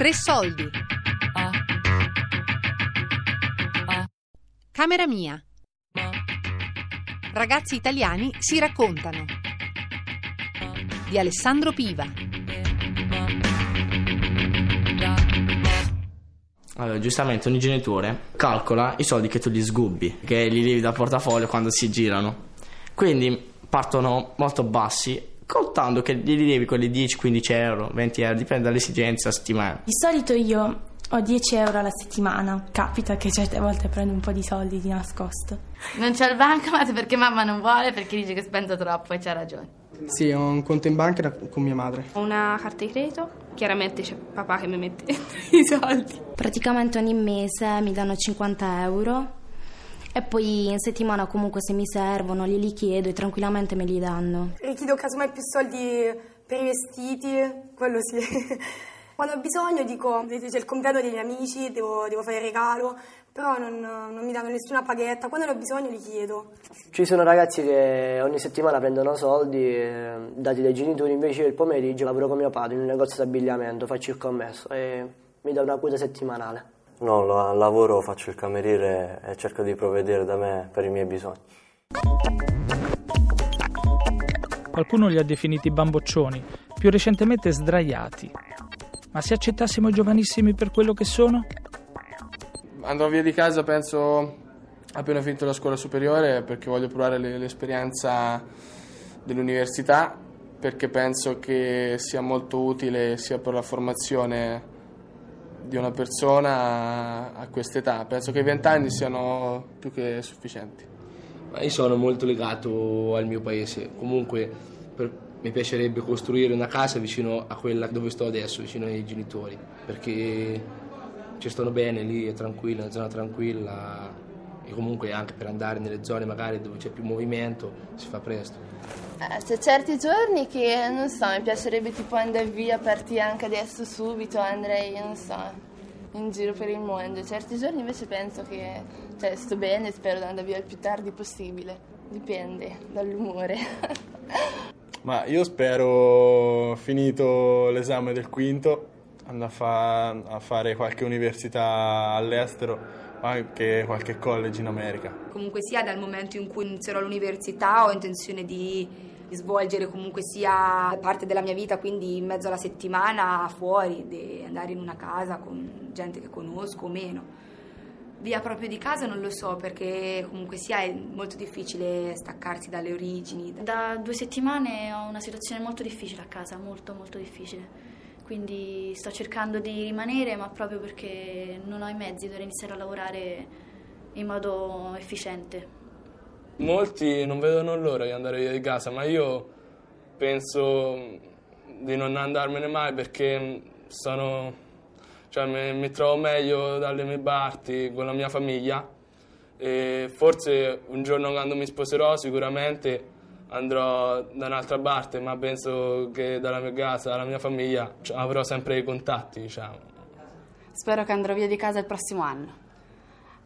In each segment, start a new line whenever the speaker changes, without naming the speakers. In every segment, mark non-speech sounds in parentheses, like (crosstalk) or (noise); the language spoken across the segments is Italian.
Tre soldi. Camera mia. Ragazzi italiani si raccontano. Di Alessandro Piva.
Allora, giustamente ogni genitore calcola i soldi che tu gli sgubbi, che li levi dal portafoglio quando si girano. Quindi partono molto bassi, contando che gli levi quelli 10, 15 euro, 20 euro, dipende dall'esigenza a settimana.
Di solito io ho 10 euro alla settimana. Capita che certe volte prendo un po' di soldi di nascosto.
Non c'ho il bancomat perché mamma non vuole, perché dice che spendo troppo e c'ha ragione.
Sì, ho un conto in banca da- con mia madre.
Ho una carta di credito, chiaramente c'è papà che mi mette (laughs) i soldi.
Praticamente ogni mese mi danno 50 euro e poi in settimana comunque se mi servono glieli chiedo e tranquillamente me li danno.
Richiedo casomai più soldi per i vestiti, quello sì. (laughs) Quando ho bisogno dico, c'è il compleanno miei amici, devo, devo fare il regalo, però non, non mi danno nessuna paghetta, quando ne ho bisogno li chiedo.
Ci sono ragazzi che ogni settimana prendono soldi eh, dati dai genitori, invece io il pomeriggio lavoro con mio padre in un negozio di abbigliamento, faccio il commesso e mi dà una quota settimanale.
No, la- lavoro, faccio il cameriere e cerco di provvedere da me per i miei bisogni.
Qualcuno li ha definiti bamboccioni, più recentemente sdraiati. Ma se accettassimo i giovanissimi per quello che sono?
Andrò via di casa, penso, appena finito la scuola superiore, perché voglio provare le- l'esperienza dell'università, perché penso che sia molto utile sia per la formazione di una persona a quest'età. Penso che i vent'anni siano più che sufficienti.
Ma io sono molto legato al mio paese, comunque per- mi piacerebbe costruire una casa vicino a quella dove sto adesso, vicino ai genitori, perché ci stanno bene lì, è tranquilla, una zona tranquilla e comunque anche per andare nelle zone magari dove c'è più movimento si fa presto.
Eh, c'è certi giorni che, non so, mi piacerebbe tipo andare via, partire anche adesso subito, andrei, non so, in giro per il mondo. Certi giorni invece penso che, cioè, sto bene e spero di andare via il più tardi possibile. Dipende dall'umore. (laughs)
Ma io spero, finito l'esame del quinto, andare a, fa- a fare qualche università all'estero anche qualche college in America.
Comunque sia dal momento in cui inizierò l'università ho intenzione di, di svolgere comunque sia parte della mia vita, quindi in mezzo alla settimana fuori, di andare in una casa con gente che conosco o meno. Via proprio di casa non lo so perché comunque sia è molto difficile staccarsi dalle origini.
Da due settimane ho una situazione molto difficile a casa, molto molto difficile. Quindi sto cercando di rimanere, ma proprio perché non ho i mezzi per iniziare a lavorare in modo efficiente.
Molti non vedono l'ora di andare via di casa, ma io penso di non andarmene mai perché sono, cioè, mi, mi trovo meglio dalle mie parti con la mia famiglia e forse un giorno quando mi sposerò sicuramente andrò da un'altra parte, ma penso che dalla mia casa, dalla mia famiglia cioè, avrò sempre i contatti, diciamo.
Spero che andrò via di casa il prossimo anno.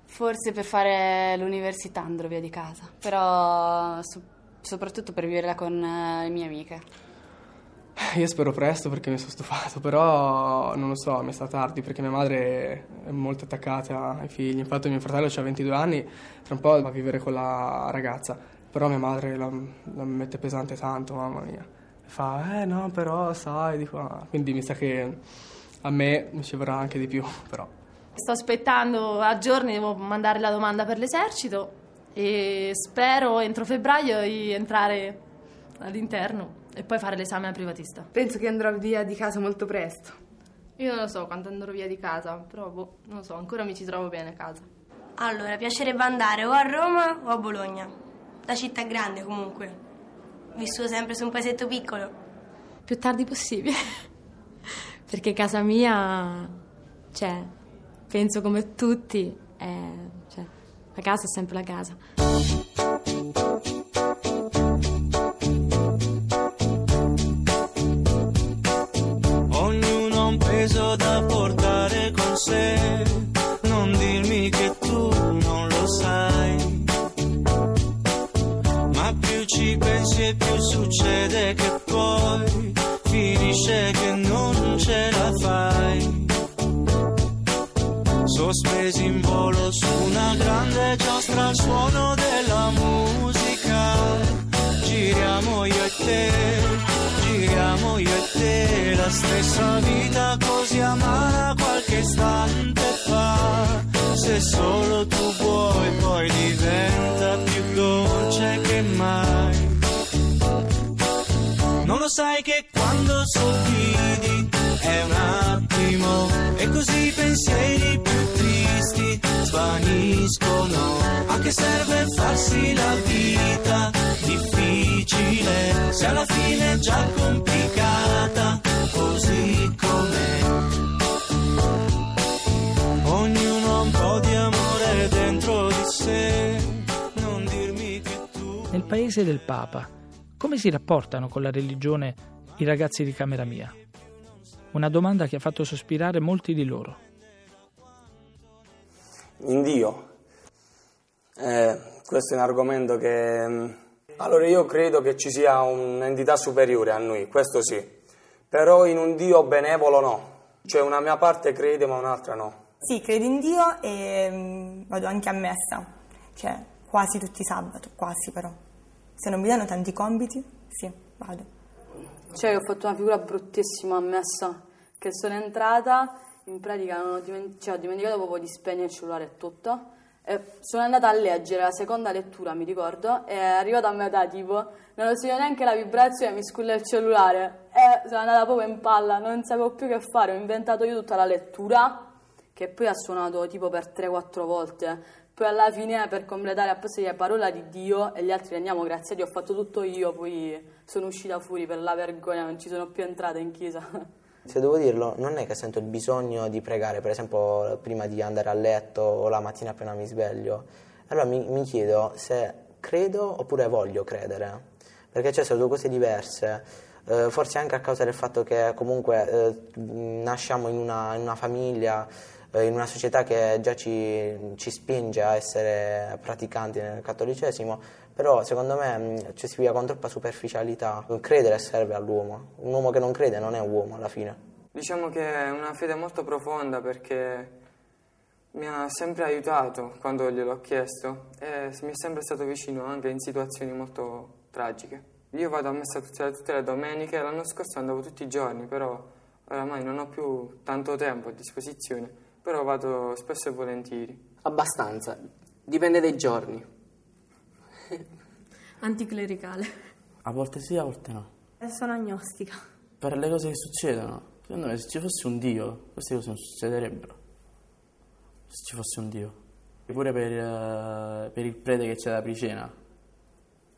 Forse per fare l'università andrò via di casa, però so- soprattutto per vivere con eh, le mie amiche.
Io spero presto perché mi sono stufato, però non lo so, mi sta tardi perché mia madre è molto attaccata ai figli. Infatti mio fratello ha 22 anni, tra un po' va a vivere con la ragazza, però mia madre la, la mette pesante tanto, mamma mia. Fa, eh no, però sai, dico, ah. quindi mi sa che a me mi ci vorrà anche di più, (laughs) però.
Sto aspettando a giorni, devo mandare la domanda per l'esercito e spero entro febbraio di entrare all'interno e poi fare l'esame al privatista.
Penso che andrò via di casa molto presto.
Io non lo so quando andrò via di casa, però boh, non lo so, ancora mi ci trovo bene a casa.
Allora, piacerebbe andare o a Roma o a Bologna. La città è grande comunque. Vissuto sempre su un paesetto piccolo.
Più tardi possibile. (laughs) Perché casa mia, cioè, penso come tutti, è, cioè, la casa è sempre la casa.
Peso da portare con sé, non dirmi che tu non lo sai. Ma più ci pensi e più succede che poi finisce che non ce la fai.
spesi in volo su una grande giostra al suono della musica. Giriamo io e te, giriamo io e te, la stessa vita così amara qualche istante fa. Se solo tu vuoi poi diventa più dolce che mai. Non lo sai che quando sorridi è un attimo e così pensieri più svaniscono. A che serve farsi la vita difficile se alla fine è già complicata così com'è? Ognuno ha un po' di amore dentro di sé. Non dirmi che tu
Nel paese del Papa, come si rapportano con la religione i ragazzi di camera mia? Una domanda che ha fatto sospirare molti di loro.
In Dio. Eh, questo è un argomento che... mm, Allora io credo che ci sia un'entità superiore a noi, questo sì, però in un Dio benevolo no, cioè una mia parte crede ma un'altra no.
Sì, credo in Dio e mm, vado anche a messa, cioè quasi tutti i sabato, quasi però. Se non mi danno tanti compiti, sì, vado.
Cioè, ho fatto una figura bruttissima a messa, che sono entrata, in pratica ho, dimen- cioè, ho dimenticato proprio di spegnere il cellulare e tutto. E sono andata a leggere la seconda lettura, mi ricordo, e è arrivata a metà, tipo, non ho sentito neanche la vibrazione, mi sculla il cellulare. E sono andata proprio in palla, non sapevo più che fare, ho inventato io tutta la lettura, che poi ha suonato tipo per 3-4 volte. Poi alla fine, per completare, a posto di dire parola di Dio, e gli altri andiamo, grazie a Dio, ho fatto tutto io, poi sono uscita fuori per la vergogna, non ci sono più entrata in chiesa. (laughs)
Se devo dirlo, non è che sento il bisogno di pregare, per esempio prima di andare a letto o la mattina appena mi sveglio. Allora mi, mi chiedo se credo oppure voglio credere, perché cioè, sono due cose diverse. Eh, forse anche a causa del fatto che comunque eh, nasciamo in una, in una famiglia, in una società che già ci, ci spinge a essere praticanti nel cattolicesimo, però secondo me mh, ci si via con troppa superficialità. Credere serve all'uomo, un uomo che non crede non è uomo alla fine.
Diciamo che è una fede molto profonda perché mi ha sempre aiutato quando gliel'ho chiesto e mi è sempre stato vicino anche in situazioni molto tragiche. Io vado a messa tutte, tutte le domeniche, l'anno scorso andavo tutti i giorni, però oramai non ho più tanto tempo a disposizione, però vado spesso e volentieri.
Abbastanza, dipende dai giorni. (laughs)
Anticlericale.
A volte sì, a volte no.
E sono agnostica.
Per le cose che succedono, secondo me se ci fosse un Dio, queste cose non succederebbero. Se ci fosse un Dio. Pure per, eh, per il prete che c'è da Pricena.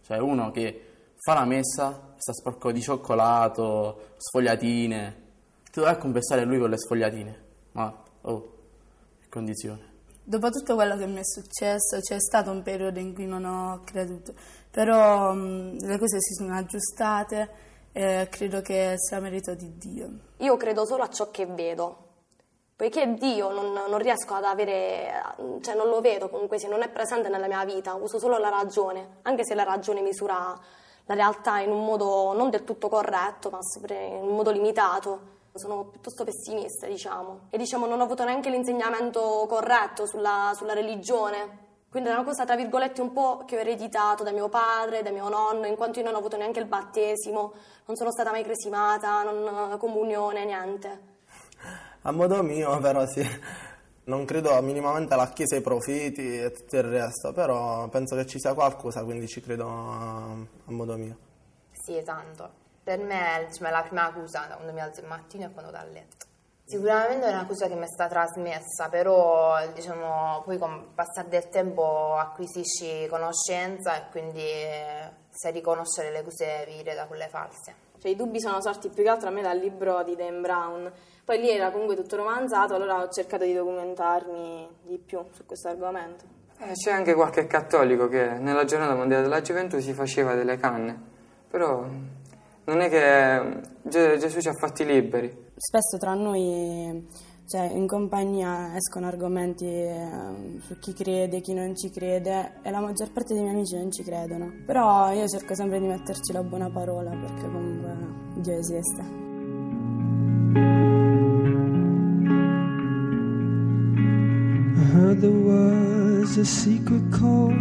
Cioè uno che fa la messa, sta sporco di cioccolato, sfogliatine. Tu vai a confessare lui con le sfogliatine. Ma, oh, condizione.
Dopo tutto quello che mi è successo c'è stato un periodo in cui non ho creduto, però mh, le cose si sono aggiustate e credo che sia merito di Dio.
Io credo solo a ciò che vedo, poiché Dio non, non riesco ad avere, cioè non lo vedo comunque, se non è presente nella mia vita, uso solo la ragione, anche se la ragione misura la realtà in un modo non del tutto corretto, ma sempre in un modo limitato. Sono piuttosto pessimista, diciamo, e diciamo non ho avuto neanche l'insegnamento corretto sulla, sulla religione. Quindi è una cosa, tra virgolette, un po' che ho ereditato da mio padre, da mio nonno, in quanto io non ho avuto neanche il battesimo, non sono stata mai cresimata, non comunione, niente.
A modo mio, però sì, non credo minimamente alla Chiesa, ai profeti e tutto il resto, però penso che ci sia qualcosa, quindi ci credo a, modo mio.
Sì, tanto. Per me diciamo, è la prima cosa quando mi alzo il mattino e quando vado a letto. Sicuramente è una cosa che mi è stata trasmessa, però diciamo, poi con il passare del tempo acquisisci conoscenza e quindi sai riconoscere le cose vere da quelle false.
Cioè, i dubbi sono sorti più che altro a me dal libro di Dan Brown. Poi lì era comunque tutto romanzato, allora ho cercato di documentarmi di più su questo argomento.
Eh, c'è anche qualche cattolico che nella giornata mondiale della gioventù si faceva delle canne, però non è che Gesù ci ha fatti liberi.
Spesso tra noi, cioè, in compagnia escono argomenti eh, su chi crede, chi non ci crede e la maggior parte dei miei amici non ci credono. Però io cerco sempre di metterci la buona parola perché comunque Dio esiste.
there was a secret chord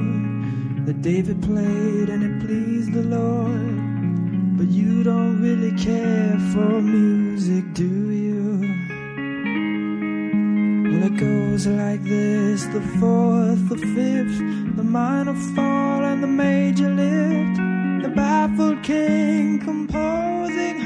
that David played and it pleased the Lord. But you don't really care for music, do you? Well, it goes like this the fourth, the fifth, the minor fall, and the major lift. The baffled king composing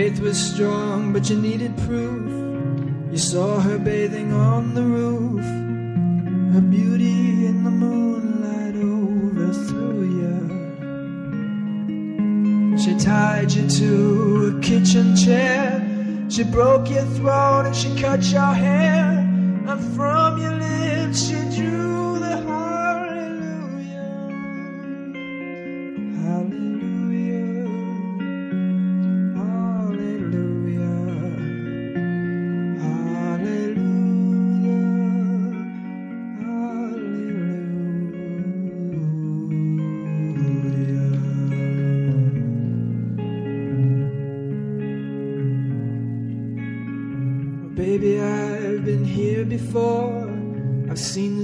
faith was strong, but you needed proof. You saw her bathing on the roof. Her beauty in the moonlight overthrew you. She tied you to a kitchen chair. She broke your throat and she cut your hair. And from your lips she drew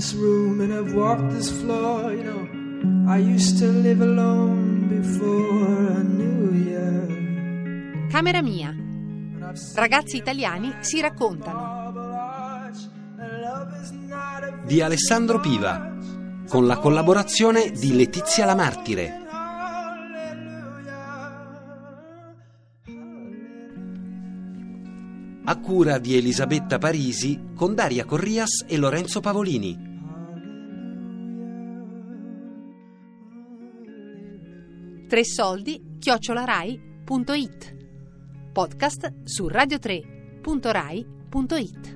this room and I've walked this floor. You know, I used to live alone before I knew you.
Camera mia. Ragazzi italiani si raccontano.
Di Alessandro Piva, con la collaborazione di Letizia La Martire. A cura di Elisabetta Parisi con Daria Corrias e Lorenzo Pavolini.
Tre soldi chiocciolarai.it Podcast su radio3.rai.it